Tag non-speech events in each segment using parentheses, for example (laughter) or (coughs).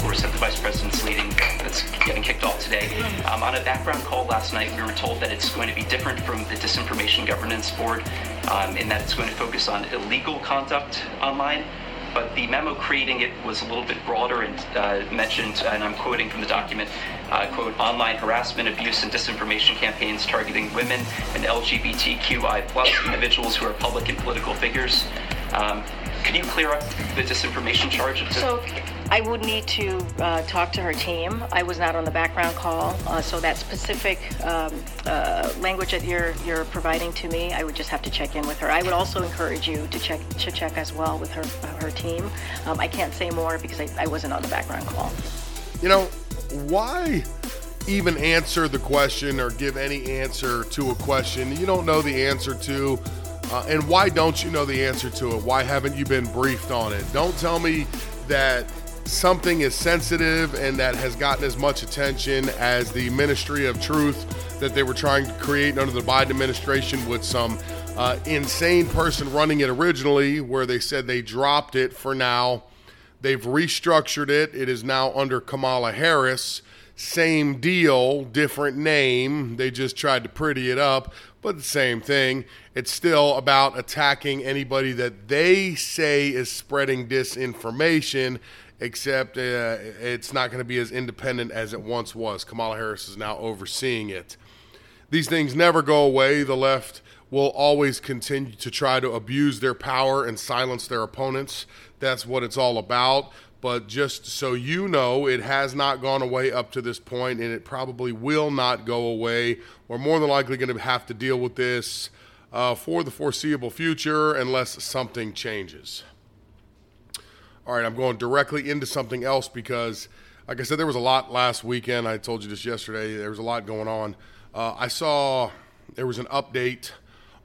force that the vice president's leading that's getting kicked off today. Um, on a background call last night, we were told that it's going to be different from the Disinformation Governance Board um, in that it's going to focus on illegal conduct online. But the memo creating it was a little bit broader and uh, mentioned, and I'm quoting from the document, uh, quote, online harassment, abuse, and disinformation campaigns targeting women and LGBTQI plus individuals who are public and political figures. Um, can you clear up the disinformation charge? So I would need to uh, talk to her team. I was not on the background call, uh, so that specific um, uh, language that you're you're providing to me, I would just have to check in with her. I would also encourage you to check to check as well with her her team. Um, I can't say more because I, I wasn't on the background call. You know, why even answer the question or give any answer to a question you don't know the answer to? Uh, and why don't you know the answer to it? Why haven't you been briefed on it? Don't tell me that something is sensitive and that has gotten as much attention as the Ministry of Truth that they were trying to create under the Biden administration with some uh, insane person running it originally, where they said they dropped it for now. They've restructured it. It is now under Kamala Harris. Same deal, different name. They just tried to pretty it up, but the same thing. It's still about attacking anybody that they say is spreading disinformation, except uh, it's not going to be as independent as it once was. Kamala Harris is now overseeing it. These things never go away. The left will always continue to try to abuse their power and silence their opponents. That's what it's all about. But just so you know, it has not gone away up to this point, and it probably will not go away. We're more than likely going to have to deal with this uh, for the foreseeable future unless something changes. All right, I'm going directly into something else because, like I said, there was a lot last weekend. I told you this yesterday. There was a lot going on. Uh, I saw there was an update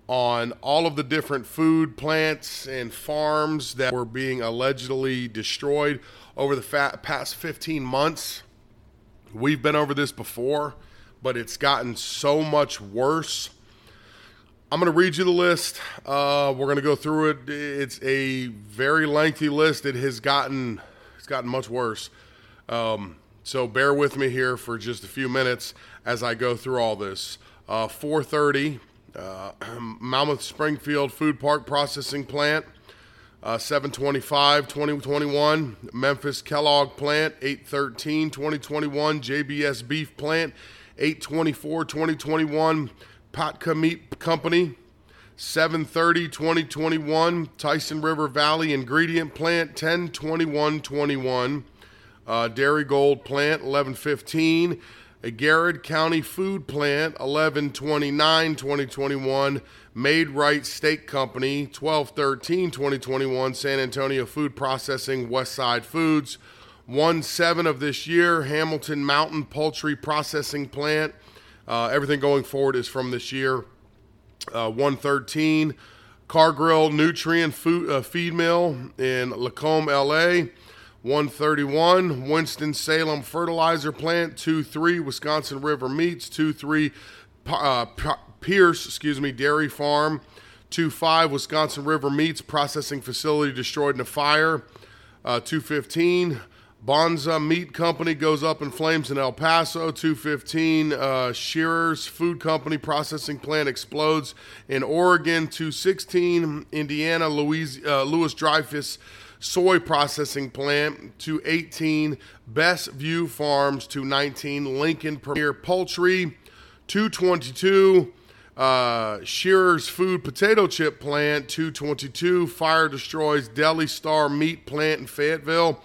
on all of the different food plants and farms that were being allegedly destroyed over the fa- past 15 months. We've been over this before, but it's gotten so much worse. I'm going to read you the list. Uh, we're going to go through it. It's a very lengthy list. It has gotten it's gotten much worse. Um, so bear with me here for just a few minutes as I go through all this. Uh, 430 uh, (clears throat) Monmouth Springfield Food Park Processing Plant, uh, 725 2021. Memphis Kellogg Plant, 813 2021. JBS Beef Plant, 824 2021. Patka Meat Company, 730 2021. Tyson River Valley Ingredient Plant, 1021 21. 21. Uh, Gold Plant, 1115 a Garrett County Food Plant, 1129 2021, Maid-Rite Steak Company, 1213 2021, San Antonio Food Processing, Westside Foods, 1 7 of this year, Hamilton Mountain Poultry Processing Plant. Uh, everything going forward is from this year. Uh, 113, Cargill Nutrient Food, uh, Feed Mill in Lacombe, LA. 131 Winston-Salem Fertilizer Plant, 23 Wisconsin River Meats, 23 uh, Pierce, excuse me, Dairy Farm, 25 Wisconsin River Meats Processing Facility destroyed in a fire, uh, 215 Bonza Meat Company goes up in flames in El Paso. 215 uh, Shearer's Food Company processing plant explodes in Oregon. 216 Indiana Louis, uh, Louis Dreyfus soy processing plant to 18, Best View Farms to 19, Lincoln Premier Poultry 222, uh, Shearer's Food Potato Chip Plant 222, Fire Destroys Deli Star Meat Plant in Fayetteville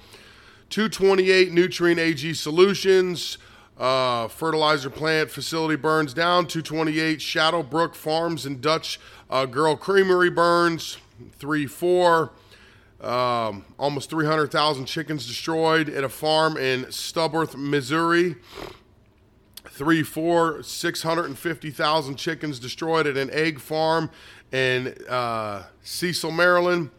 228, Nutrient AG Solutions. Uh, fertilizer plant facility burns down. 228 Shadowbrook Farms and Dutch uh, Girl Creamery burns. 3 4 Um, almost 300,000 chickens destroyed at a farm in Stubworth, Missouri. Three, four, 650,000 chickens destroyed at an egg farm in uh, Cecil, Maryland.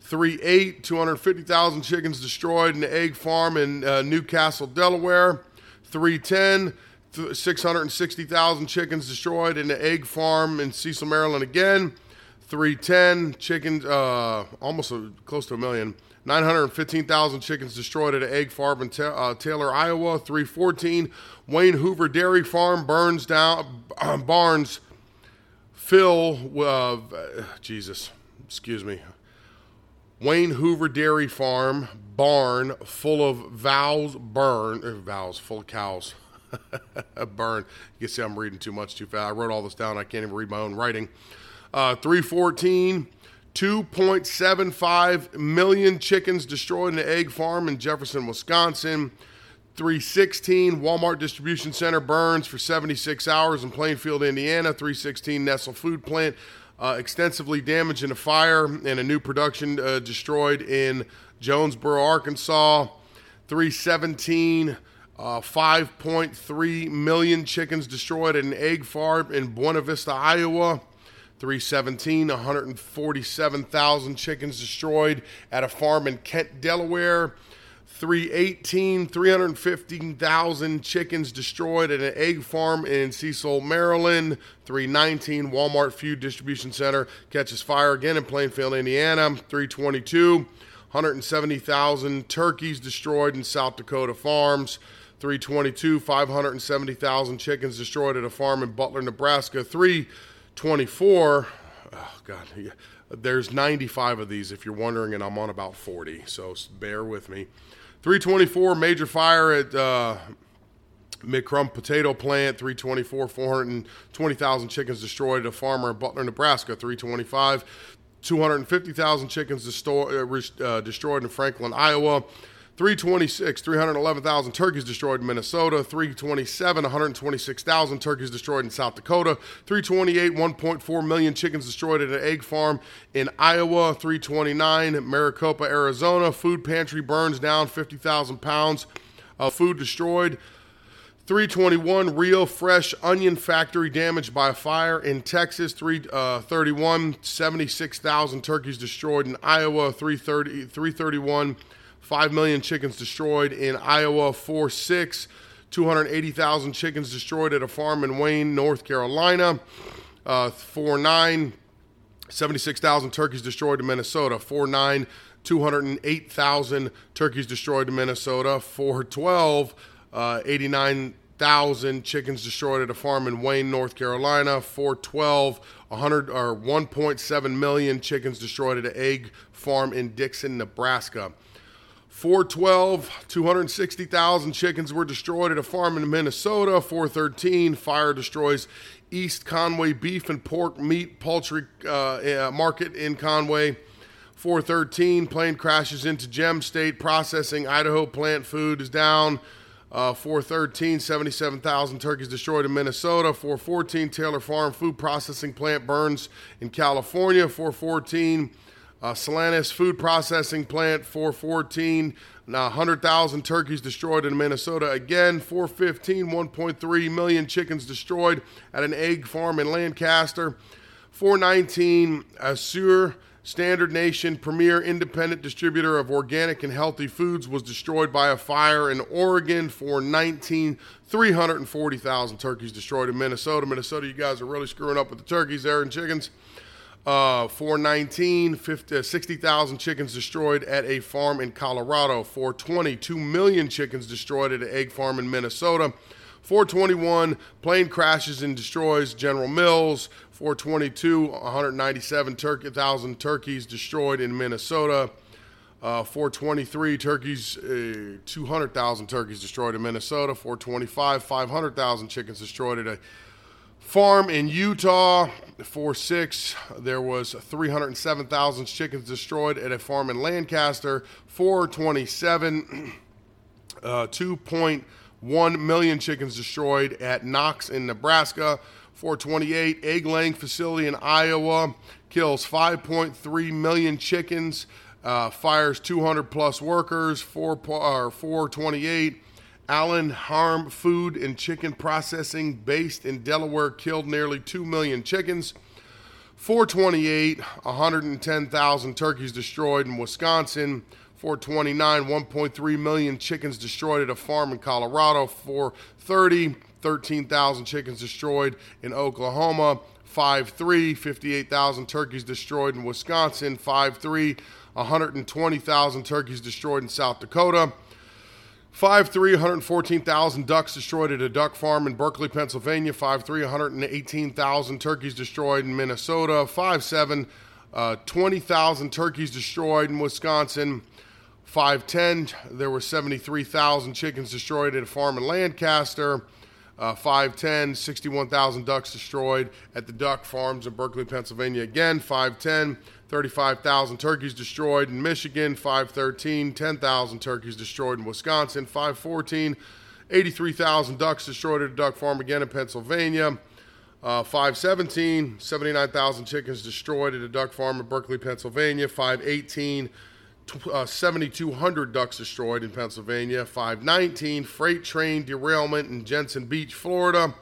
Three, eight, 250,000 chickens destroyed in an egg farm in uh, Newcastle, Delaware. 310, 660,000 chickens destroyed in the egg farm in Cecil, Maryland again. 310 chickens, uh, almost a, close to a million. 915,000 chickens destroyed at an egg farm in uh, Taylor, Iowa. 314 Wayne Hoover Dairy Farm burns down. Uh, (clears throat) barns fill. Uh, Jesus, excuse me. Wayne Hoover Dairy Farm barn full of vows burn uh, vows full of cows. (laughs) burn. You can see I'm reading too much too fast. I wrote all this down. I can't even read my own writing. Uh, 314, 2.75 million chickens destroyed in the egg farm in Jefferson, Wisconsin. 316, Walmart Distribution Center burns for 76 hours in Plainfield, Indiana. 316, Nestle Food Plant uh, extensively damaged in a fire and a new production uh, destroyed in Jonesboro, Arkansas. 317, uh, 5.3 million chickens destroyed at an egg farm in Buena Vista, Iowa. 317, 147,000 chickens destroyed at a farm in Kent, Delaware. 318, 315,000 chickens destroyed at an egg farm in Cecil, Maryland. 319, Walmart Food Distribution Center catches fire again in Plainfield, Indiana. 322, 170,000 turkeys destroyed in South Dakota farms. 322, 570,000 chickens destroyed at a farm in Butler, Nebraska. 3 24. Oh, God. There's 95 of these, if you're wondering, and I'm on about 40, so bear with me. 324, major fire at uh, McCrum Potato Plant. 324, 420,000 chickens destroyed at a farmer in Butler, Nebraska. 325, 250,000 chickens uh, uh, destroyed in Franklin, Iowa. 326, 311,000 turkeys destroyed in Minnesota. 327, 126,000 turkeys destroyed in South Dakota. 328, 1.4 million chickens destroyed at an egg farm in Iowa. 329, Maricopa, Arizona. Food pantry burns down 50,000 pounds of food destroyed. 321 Rio Fresh Onion Factory damaged by a fire in Texas. 331 uh, 76,000 turkeys destroyed in Iowa. 330 331 5 million chickens destroyed in Iowa, 4 6. 280,000 chickens destroyed at a farm in Wayne, North Carolina. Uh, 4 9. 76,000 turkeys destroyed in Minnesota. 4 9. 208,000 turkeys destroyed in Minnesota. 4 12. Uh, 89,000 chickens destroyed at a farm in Wayne, North Carolina. 412, 100 or 1.7 million chickens destroyed at an egg farm in Dixon, Nebraska. 412, 260,000 chickens were destroyed at a farm in Minnesota. 413, fire destroys East Conway beef and pork meat poultry uh, market in Conway. 413, plane crashes into Gem State processing. Idaho plant food is down. Uh, 413, 77,000 turkeys destroyed in Minnesota. 414, Taylor Farm food processing plant burns in California. 414, uh, Solanus Food Processing Plant, 414. Now, 100,000 turkeys destroyed in Minnesota. Again, 415, 1.3 million chickens destroyed at an egg farm in Lancaster. 419, Azure Standard Nation, premier independent distributor of organic and healthy foods, was destroyed by a fire in Oregon. 419, 340,000 turkeys destroyed in Minnesota. Minnesota, you guys are really screwing up with the turkeys there and chickens. Uh, 419, 50, uh, 60,000 chickens destroyed at a farm in Colorado. 420, 2 million chickens destroyed at an egg farm in Minnesota. 421, plane crashes and destroys General Mills. 422, 197,000 turkeys destroyed in Minnesota. Uh, 423 turkeys, uh, 200,000 turkeys destroyed in Minnesota. 425, 500,000 chickens destroyed at a farm in Utah. 4 6, there was 307,000 chickens destroyed at a farm in Lancaster. 427, uh, 2.1 million chickens destroyed at Knox in Nebraska. 428, egg laying facility in Iowa kills 5.3 million chickens. uh, fires 200 plus workers. Four or 428. Allen Harim Food and Chicken Processing, based in Delaware, killed nearly 2 million chickens. 428, 110,000 turkeys destroyed in Wisconsin. 429, 1.3 million chickens destroyed at a farm in Colorado. 430, 13,000 chickens destroyed in Oklahoma. 5-3, 58,000 turkeys destroyed in Wisconsin. 5-3, 120,000 turkeys destroyed in South Dakota. 5-3, 114,000 ducks destroyed at a duck farm in Berkeley, Pennsylvania. 5-3, 118,000 turkeys destroyed in Minnesota. 5-7, uh, 20,000 turkeys destroyed in Wisconsin. 510, there were 73,000 chickens destroyed at a farm in Lancaster. Uh, 510, 61,000 ducks destroyed at the duck farms in Berkeley, Pennsylvania. Again, 510, 35,000 turkeys destroyed in Michigan. 513, 10,000 turkeys destroyed in Wisconsin. 514, 83,000 ducks destroyed at a duck farm again in Pennsylvania. Uh, 517, 79,000 chickens destroyed at a duck farm in Berkeley, Pennsylvania. 518, uh, 7,200 ducks destroyed in Pennsylvania. 519, freight train derailment in Jensen Beach, Florida.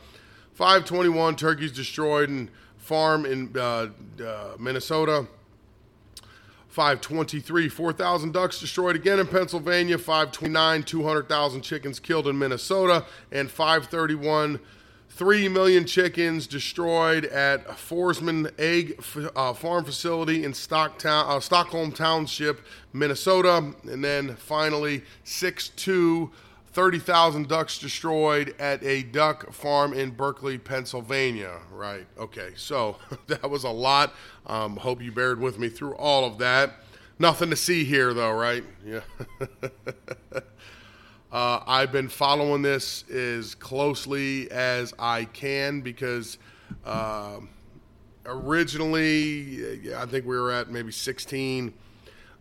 521, turkeys destroyed in farm in uh, uh, Minnesota. 523, 4,000 ducks destroyed again in Pennsylvania. 529, 200,000 chickens killed in Minnesota. And 531, 3 million chickens destroyed at a Forsman Egg uh, Farm Facility in Stocktown, uh, Stockholm Township, Minnesota. And then finally, 6 2, 30,000 ducks destroyed at a duck farm in Berkeley, Pennsylvania. Right. Okay. So (laughs) that was a lot. Um, hope you bared with me through all of that. Nothing to see here, though, right? Yeah. (laughs) uh, I've been following this as closely as I can because uh, originally, I think we were at maybe 16,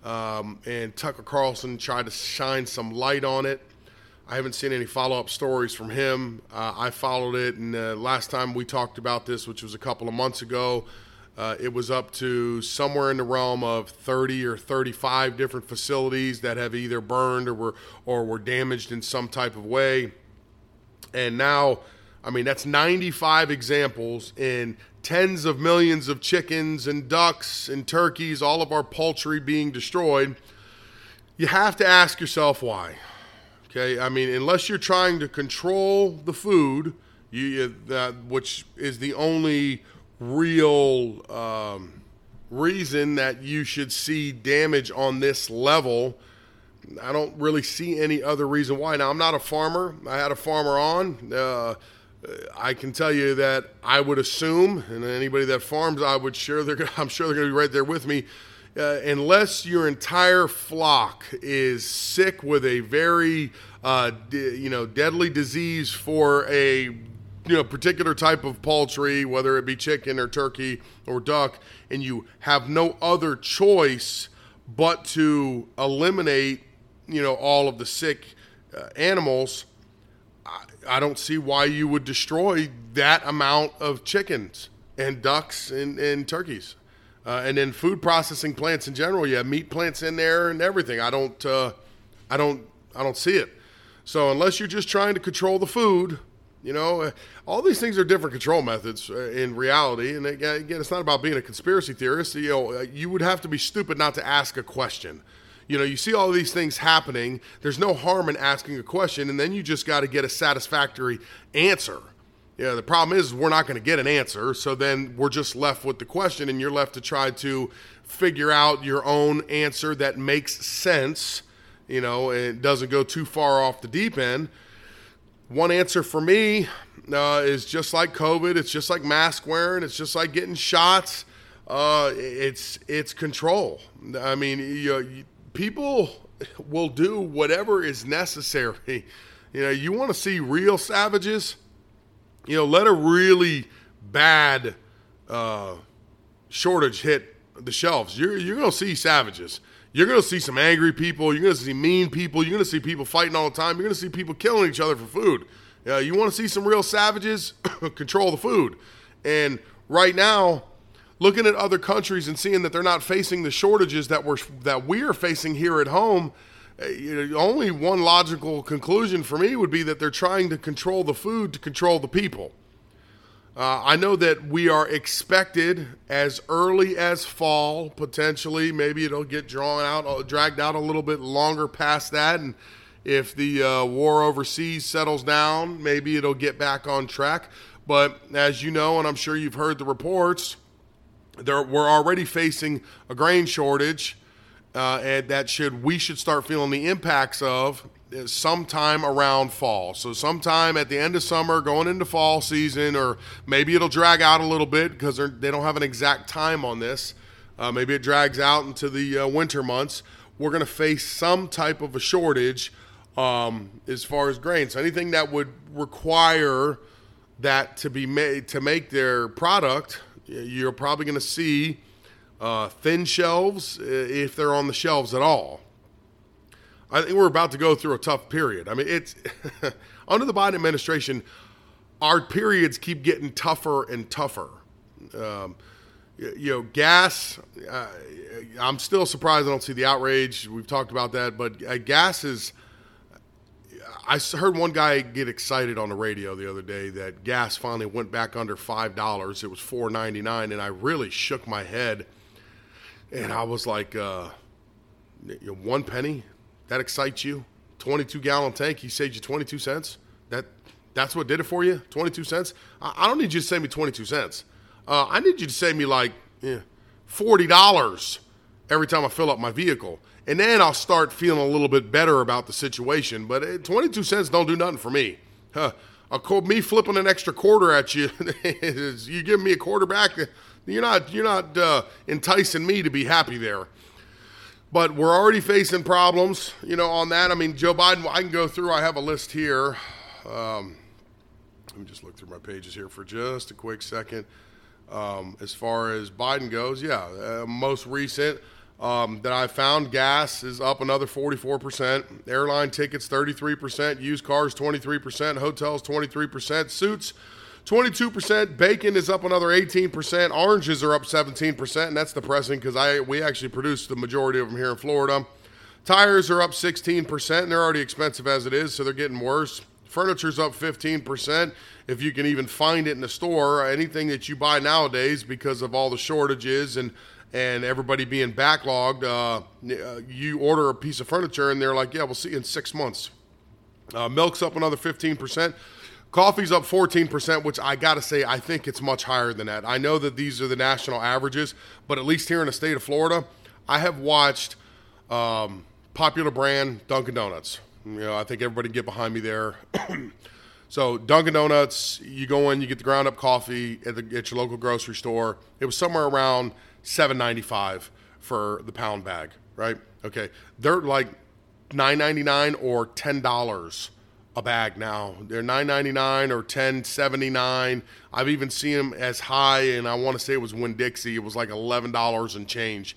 um, and Tucker Carlson tried to shine some light on it. I haven't seen any follow up stories from him. Uh, I followed it, and uh, last time we talked about this, which was a couple of months ago, uh, it was up to somewhere in the realm of 30 or 35 different facilities that have either burned or were or were damaged in some type of way. And now, I mean, that's 95 examples in tens of millions of chickens and ducks and turkeys, all of our poultry being destroyed. You have to ask yourself why. Okay, I mean, unless you're trying to control the food, you, that which is the only real um, reason that you should see damage on this level. I don't really see any other reason why. Now, I'm not a farmer. I had a farmer on. Uh, I can tell you that I would assume, and anybody that farms, I would sure they're. (laughs) I'm sure they're going to be right there with me. Uh, unless your entire flock is sick with a very, uh, you know, deadly disease for a you know particular type of poultry, whether it be chicken or turkey or duck, and you have no other choice but to eliminate you know all of the sick uh, animals. I, I don't see why you would destroy that amount of chickens and ducks and, and turkeys. Uh, and then food processing plants in general, you have meat plants in there and everything. I don't, uh, I don't, I don't see it. So unless you're just trying to control the food, you know, uh, all these things are different control methods uh, in reality. And again, it's not about being a conspiracy theorist. You know, uh, you would have to be stupid not to ask a question. You know, you see all these things happening. There's no harm in asking a question, and then you just got to get a satisfactory answer. Yeah, the problem is we're not going to get an answer, so then we're just left with the question, and you're left to try to figure out your own answer that makes sense. You know, and doesn't go too far off the deep end. One answer for me uh, is just like COVID. It's just like mask wearing. It's just like getting shots. Uh, it's it's control. I mean, you, you, people will do whatever is necessary. You know, you want to see real savages. You know, let a really bad uh, shortage hit the shelves. You're you're gonna see savages. You're going to see some angry people. You're going to see mean people. You're going to see people fighting all the time. You're going to see people killing each other for food. Uh, you want to see some real savages? (coughs) Control the food. And right now, looking at other countries and seeing that they're not facing the shortages that we're that we are facing here at home. uh, only one logical conclusion for me would be that they're trying to control the food to control the people. Uh, I know that we are expected as early as fall, potentially. Maybe it'll get drawn out, uh, dragged out a little bit longer past that. And if the uh, war overseas settles down, maybe it'll get back on track. But as you know, and I'm sure you've heard the reports, there, we're already facing a grain shortage, uh, and that should we should start feeling the impacts of sometime around fall. So sometime at the end of summer, going into fall season, or maybe it'll drag out a little bit because they don't have an exact time on this. Uh, maybe it drags out into the uh, winter months. We're going to face some type of a shortage um, as far as grain. So anything that would require that to be made to make their product, you're probably going to see uh, thin shelves if they're on the shelves at all. I think we're about to go through a tough period. I mean, it's (laughs) under the Biden administration, our periods keep getting tougher and tougher. Um, you know, gas. Uh, I'm still surprised I don't see the outrage. We've talked about that, but uh, gas is. I heard one guy get excited on the radio the other day that gas finally went back under five dollars. It was four ninety nine, and I really shook my head, and I was like, uh, "One penny? That excites you? Twenty two gallon tank? He saved you twenty two cents? That that's what did it for you? Twenty two cents? I, I don't need you to save me twenty two cents. Uh, I need you to save me like yeah, forty dollars every time I fill up my vehicle." And then I'll start feeling a little bit better about the situation. But uh, 22 cents don't do nothing for me. Huh. A, me flipping an extra quarter at you, (laughs) you give me a quarter back, you're not, you're not uh, enticing me to be happy there. But we're already facing problems, you know, on that. I mean, Joe Biden, I can go through, I have a list here. Um, let me just look through my pages here for just a quick second. Um, as far as Biden goes, yeah, uh, most recent um, that I found, gas is up another 44%, airline tickets 33%, used cars 23%, hotels 23%, suits 22%, bacon is up another 18%, oranges are up 17%, and that's depressing because I we actually produce the majority of them here in Florida. Tires are up 16%, and they're already expensive as it is, so they're getting worse. Furniture's up 15%, if you can even find it in the store. Anything that you buy nowadays, because of all the shortages and and everybody being backlogged, uh, you order a piece of furniture and they're like, "Yeah, we'll see you in six months." Uh, milk's up another 15%. Coffee's up 14%, which I got to say, I think it's much higher than that. I know that these are the national averages, but at least here in the state of Florida, I have watched um, popular brand Dunkin' Donuts. You know, I think everybody can get behind me there. (clears throat) so Dunkin' Donuts, you go in, you get the ground up coffee at, the, at your local grocery store. It was somewhere around 7.95 for the pound bag, right? Okay, they're like 9.99 or ten dollars a bag now. They're 9.99 or 10.79. I've even seen them as high, and I want to say it was Winn Dixie. It was like eleven dollars and change.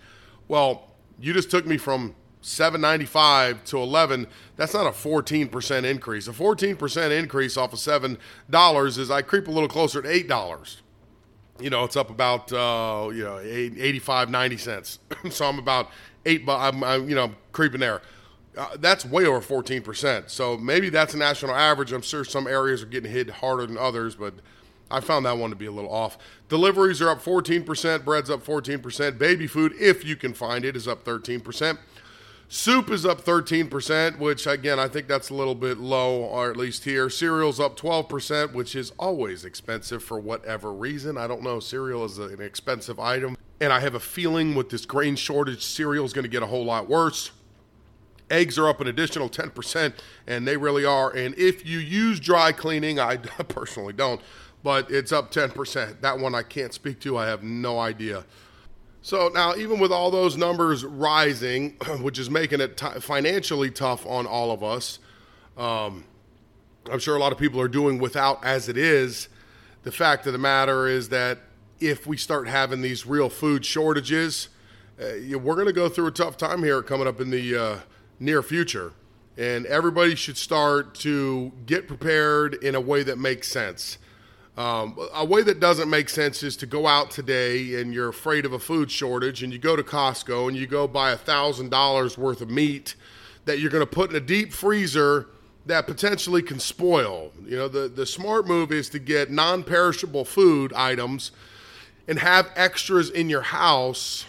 Well, you just took me from 7.95 to 11. That's not a 14% increase. A 14% increase off of seven dollars is I creep a little closer to eight dollars you know, it's up about uh, you know 85, 90 cents. (clears throat) so I'm about eight. bu- I'm, I'm you know I'm creeping there. Uh, that's way over 14 percent. So maybe that's a national average. I'm sure some areas are getting hit harder than others, but I found that one to be a little off. Deliveries are up 14 percent. Bread's up 14 percent. Baby food, if you can find it, is up 13 percent. Soup is up 13%, which again, I think that's a little bit low, or at least here. Cereal's up 12%, which is always expensive for whatever reason. I don't know. Cereal is an expensive item. And I have a feeling with this grain shortage, cereal is going to get a whole lot worse. Eggs are up an additional 10%, and they really are. And if you use dry cleaning, I (laughs) personally don't, but it's up 10%. That one I can't speak to. I have no idea. So now, even with all those numbers rising, (clears throat) which is making it t- financially tough on all of us, um, I'm sure a lot of people are doing without as it is. The fact of the matter is that if we start having these real food shortages, uh, we're going to go through a tough time here coming up in the uh, near future. And everybody should start to get prepared in a way that makes sense. Um, a way that doesn't make sense is to go out today and you're afraid of a food shortage and you go to Costco and you go buy a thousand dollars worth of meat that you're going to put in a deep freezer that potentially can spoil. You know, the, the smart move is to get non perishable food items and have extras in your house.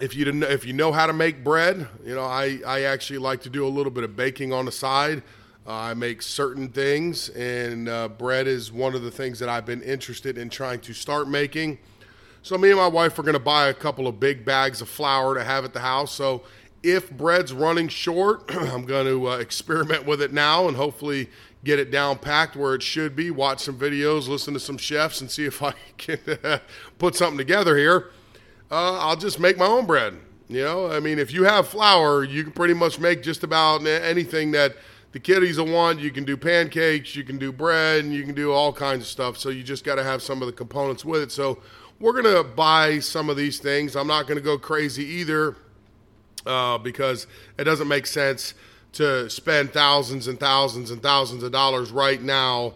If you didn't, if you know how to make bread, you know I, I actually like to do a little bit of baking on the side. Uh, I make certain things, and uh, bread is one of the things that I've been interested in trying to start making. So me and my wife are going to buy a couple of big bags of flour to have at the house. So if bread's running short, (clears throat) I'm going to uh, experiment with it now and hopefully get it down packed where it should be. Watch some videos, listen to some chefs, and see if I (laughs) can (laughs) put something together here. Uh, I'll just make my own bread. You know, I mean, if you have flour, you can pretty much make just about anything that the kiddies will want. You can do pancakes, you can do bread, and you can do all kinds of stuff. So you just got to have some of the components with it. So we're going to buy some of these things. I'm not going to go crazy either uh, because it doesn't make sense to spend thousands and thousands and thousands of dollars right now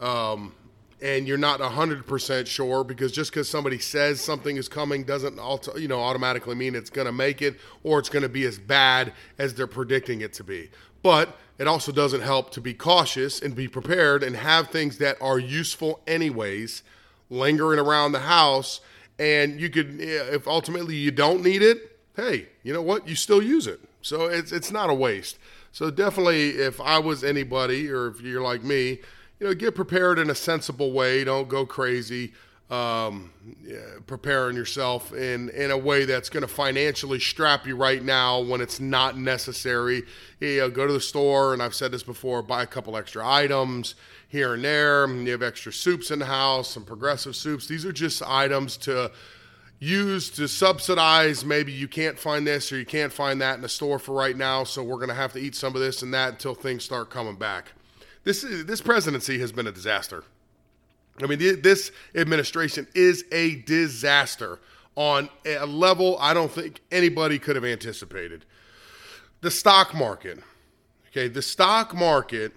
um, and you're not 100% sure because just because somebody says something is coming doesn't you know automatically mean it's going to make it or it's going to be as bad as they're predicting it to be but it also doesn't help to be cautious and be prepared and have things that are useful anyways lingering around the house and you could if ultimately you don't need it hey, you know what? You still use it. So it's it's not a waste. So definitely, if I was anybody, or if you're like me, you know, get prepared in a sensible way. Don't go crazy. Um, yeah, preparing yourself in in a way that's going to financially strap you right now when it's not necessary. You know, go to the store, and I've said this before. Buy a couple extra items here and there. You have extra soups in the house, some progressive soups. These are just items to use to subsidize maybe you can't find this or you can't find that in the store for right now so we're going to have to eat some of this and that until things start coming back this this presidency has been a disaster i mean this administration is a disaster on a level i don't think anybody could have anticipated the stock market okay the stock market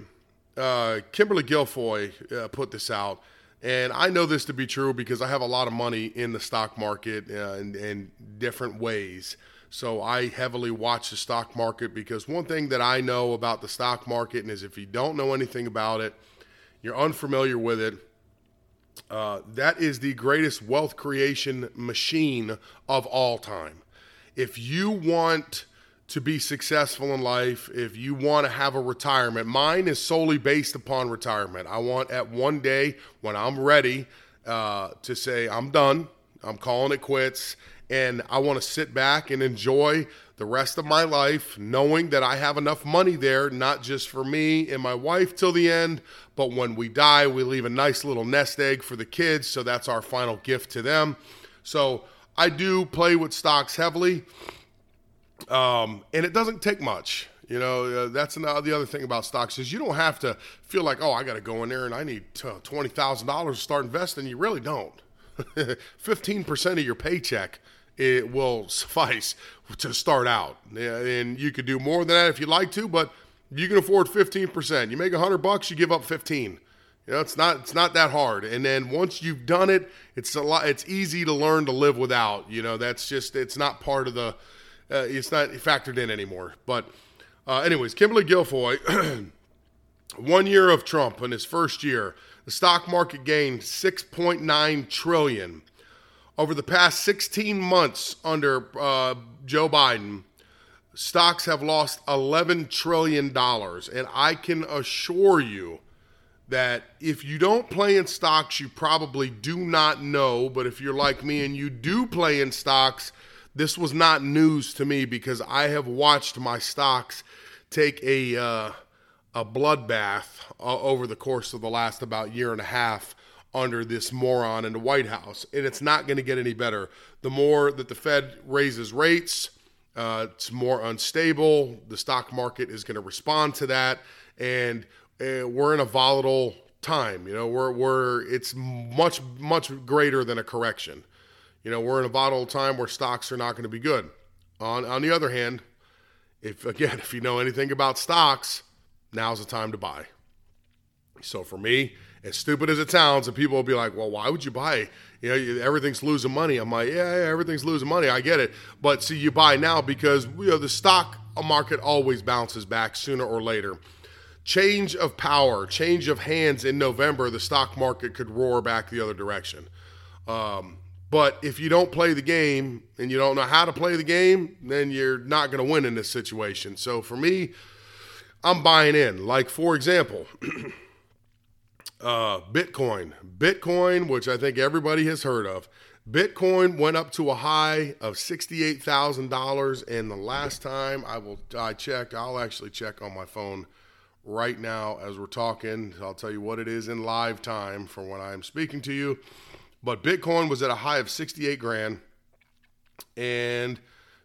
uh, kimberly guilfoyle uh, put this out and I know this to be true because I have a lot of money in the stock market uh, in, in different ways. So I heavily watch the stock market because one thing that I know about the stock market is if you don't know anything about it, you're unfamiliar with it. Uh, that is the greatest wealth creation machine of all time. If you want to be successful in life, if you want to have a retirement, mine is solely based upon retirement. I want at one day when I'm ready uh, to say, I'm done, I'm calling it quits, and I want to sit back and enjoy the rest of my life knowing that I have enough money there, not just for me and my wife till the end, but when we die, we leave a nice little nest egg for the kids. So that's our final gift to them. So I do play with stocks heavily. Um, and it doesn't take much. You know, uh, that's another, the other thing about stocks is you don't have to feel like, oh, I got to go in there and I need thousand dollars to start investing. You really don't. (laughs) Fifteen percent of your paycheck it will suffice to start out, and you could do more than that if you'd like to, but you can afford fifteen percent. You make a hundred bucks, you give up fifteen. You know, it's not it's not that hard. And then once you've done it, it's a lot. It's easy to learn to live without. You know, that's just it's not part of the uh, it's not factored in anymore. But, uh, anyways, Kimberly Guilfoyle, (clears throat) one year of Trump in his first year, the stock market gained 6.9 trillion. Over the past 16 months under uh, Joe Biden, stocks have lost 11 trillion dollars, and I can assure you that if you don't play in stocks, you probably do not know. But if you're like me and you do play in stocks, this was not news to me because I have watched my stocks take a uh, a bloodbath uh, over the course of the last about year and a half under this moron in the White House, and it's not going to get any better. The more that the Fed raises rates, uh, it's more unstable. The stock market is going to respond to that, and uh, we're in a volatile time. You know, we're we're it's much much greater than a correction. You know, we're in a volatile time where stocks are not going to be good. On on the other hand, if again, (laughs) if you know anything about stocks, now's the time to buy. So for me, As stupid as it sounds, and people will be like, "Well, why would you buy?" You know, everything's losing money. I'm like, yeah, yeah, everything's losing money. I get it, but see, you buy now because you know the stock market always bounces back sooner or later. Change of power, change of hands in November, the stock market could roar back the other direction. Um, but if you don't play the game and you don't know how to play the game, then you're not going to win in this situation. So for me, I'm buying in. Like, for example, (clears throat) uh, Bitcoin. Bitcoin, which I think everybody has heard of. Bitcoin went up to a high of $68,000 and the last time I will I checked, I'll actually check on my phone right now as we're talking. I'll tell you what it is in live time for when I'm speaking to you. But Bitcoin was at a high of 68 grand and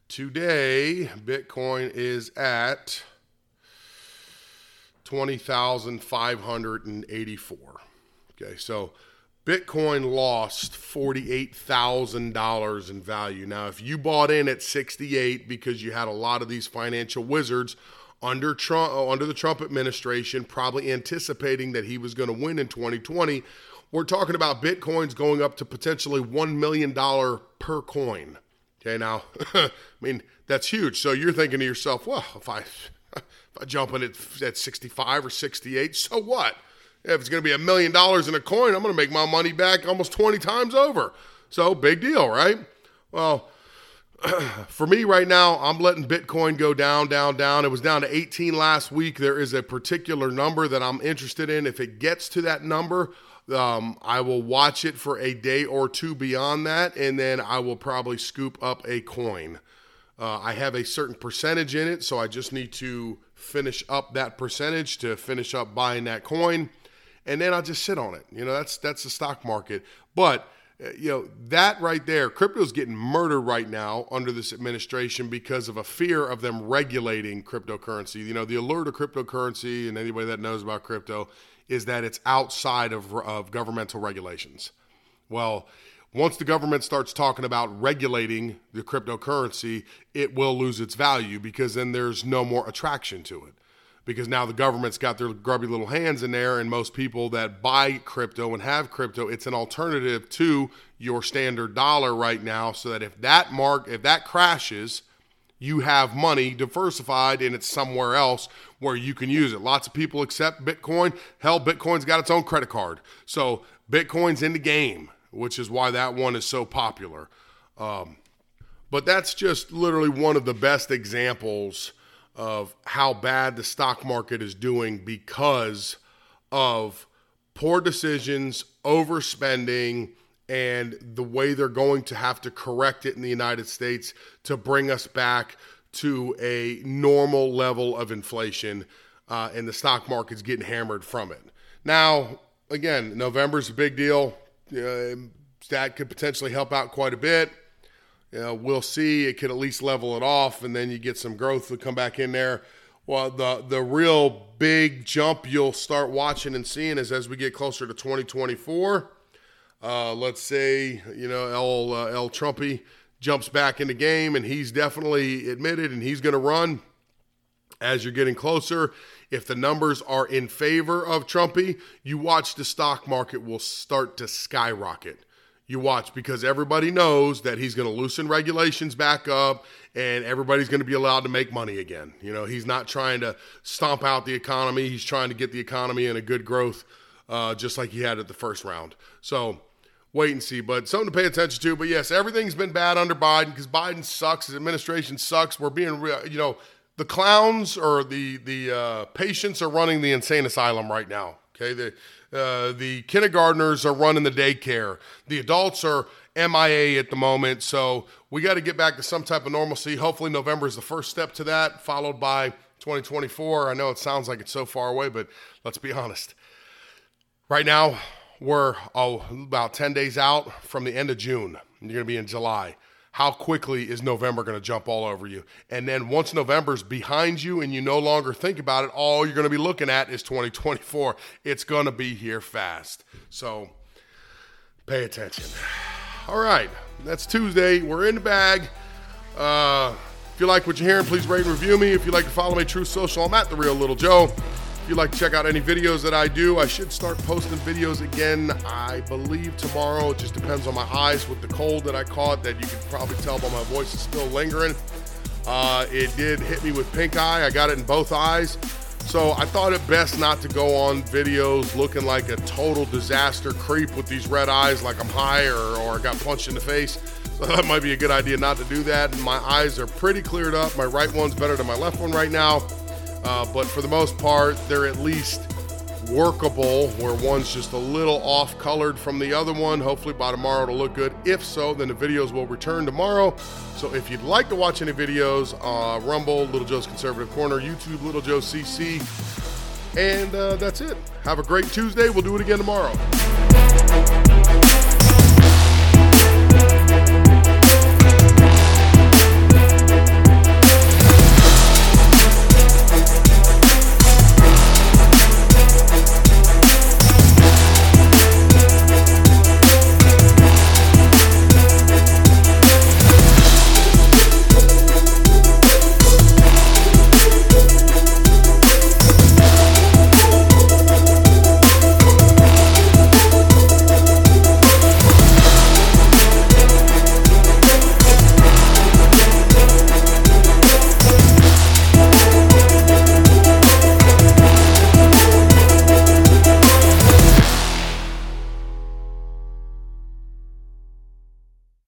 today Bitcoin is at 20,584. Okay, so Bitcoin lost $48,000 in value. Now, if you bought in at 68 because you had a lot of these financial wizards under Trump uh, under the Trump administration probably anticipating that he was going to win in 2020, we're talking about Bitcoins going up to potentially 1 million dollar per coin. Okay, now, (laughs) I mean, that's huge. So you're thinking to yourself, well, if I (laughs) if I jump in at, at 65 or 68, so what? If it's going to be a million dollars in a coin, I'm going to make my money back almost 20 times over. So big deal, right? Well, (clears throat) for me right now, I'm letting Bitcoin go down, down, down. It was down to 18 last week. There is a particular number that I'm interested in. If it gets to that number, um, I will watch it for a day or two beyond that, and then I will probably scoop up a coin. Uh, I have a certain percentage in it, so I just need to finish up that percentage to finish up buying that coin, and then I'll just sit on it. You know, that's that's the stock market. But uh, you know that right there, crypto's getting murdered right now under this administration because of a fear of them regulating cryptocurrency. You know, the allure to cryptocurrency, and anybody that knows about crypto, is that it's outside of, of governmental regulations. Well once the government starts talking about regulating the cryptocurrency, it will lose its value because then there's no more attraction to it. Because now the government's got their grubby little hands in there, and most people that buy crypto and have crypto, it's an alternative to your standard dollar right now. So that if that mark, if that crashes, you have money diversified and it's somewhere else where you can use it. Lots of people accept Bitcoin. Hell, Bitcoin's got its own credit card. So Bitcoin's in the game which is why that one is so popular. Um, but that's just literally one of the best examples of how bad the stock market is doing because of poor decisions, overspending, and the way they're going to have to correct it in the United States to bring us back to a normal level of inflation. Uh, and the stock market's getting hammered from it. Now, again, November's a big deal uh, that could potentially help out quite a bit. We'll see. It could at least level it off, and then you get some growth to come back in there. Well, the the real big jump you'll start watching and seeing is as we get closer to 2024. Uh, let's say you know El uh, El Trumpy jumps back in the game, and he's definitely admitted, and he's going to run as you're getting closer. If the numbers are in favor of Trumpy, you watch the stock market will start to skyrocket. You watch because everybody knows that he's going to loosen regulations back up and everybody's going to be allowed to make money again. You know, he's not trying to stomp out the economy, he's trying to get the economy in a good growth, uh, just like he had at the first round. So, wait and see. But something to pay attention to. But yes, everything's been bad under Biden because Biden sucks. His administration sucks. We're being, real, you know, the clowns or the the uh, patients are running the insane asylum right now. Okay, the uh, the kindergartners are running the daycare. The adults are MIA at the moment. So we got to get back to some type of normalcy. Hopefully, November is the first step to that, followed by 2024. I know it sounds like it's so far away, but let's be honest. Right now, we're oh, about 10 days out from the end of June. You're going to be in July how quickly is November going to jump all over you? And then once November's behind you and you no longer think about it, all you're going to be looking at is 2024. It's going to be here fast. So pay attention. All right, that's Tuesday. We're in the bag. Uh, if you like what you're hearing, please rate and review me. If you'd like to follow me, Truth Social, I'm at The Real Little Joe. If you'd like to check out any videos that I do, I should start posting videos again, I believe tomorrow. It just depends on my eyes with the cold that I caught, that you can probably tell by my voice is still lingering. Uh, it did hit me with pink eye. I got it in both eyes. So I thought it best not to go on videos looking like a total disaster creep with these red eyes, like I'm high or, or I got punched in the face. So (laughs) that might be a good idea not to do that. And my eyes are pretty cleared up. My right one's better than my left one right now. Uh, but for the most part, they're at least workable, where one's just a little off colored from the other one. Hopefully by tomorrow it'll look good. If so, then the videos will return tomorrow. So if you'd like to watch any videos, uh, Rumble, Little Joe's Conservative Corner, YouTube, Little Joe CC. And uh, that's it. Have a great Tuesday. We'll do it again tomorrow.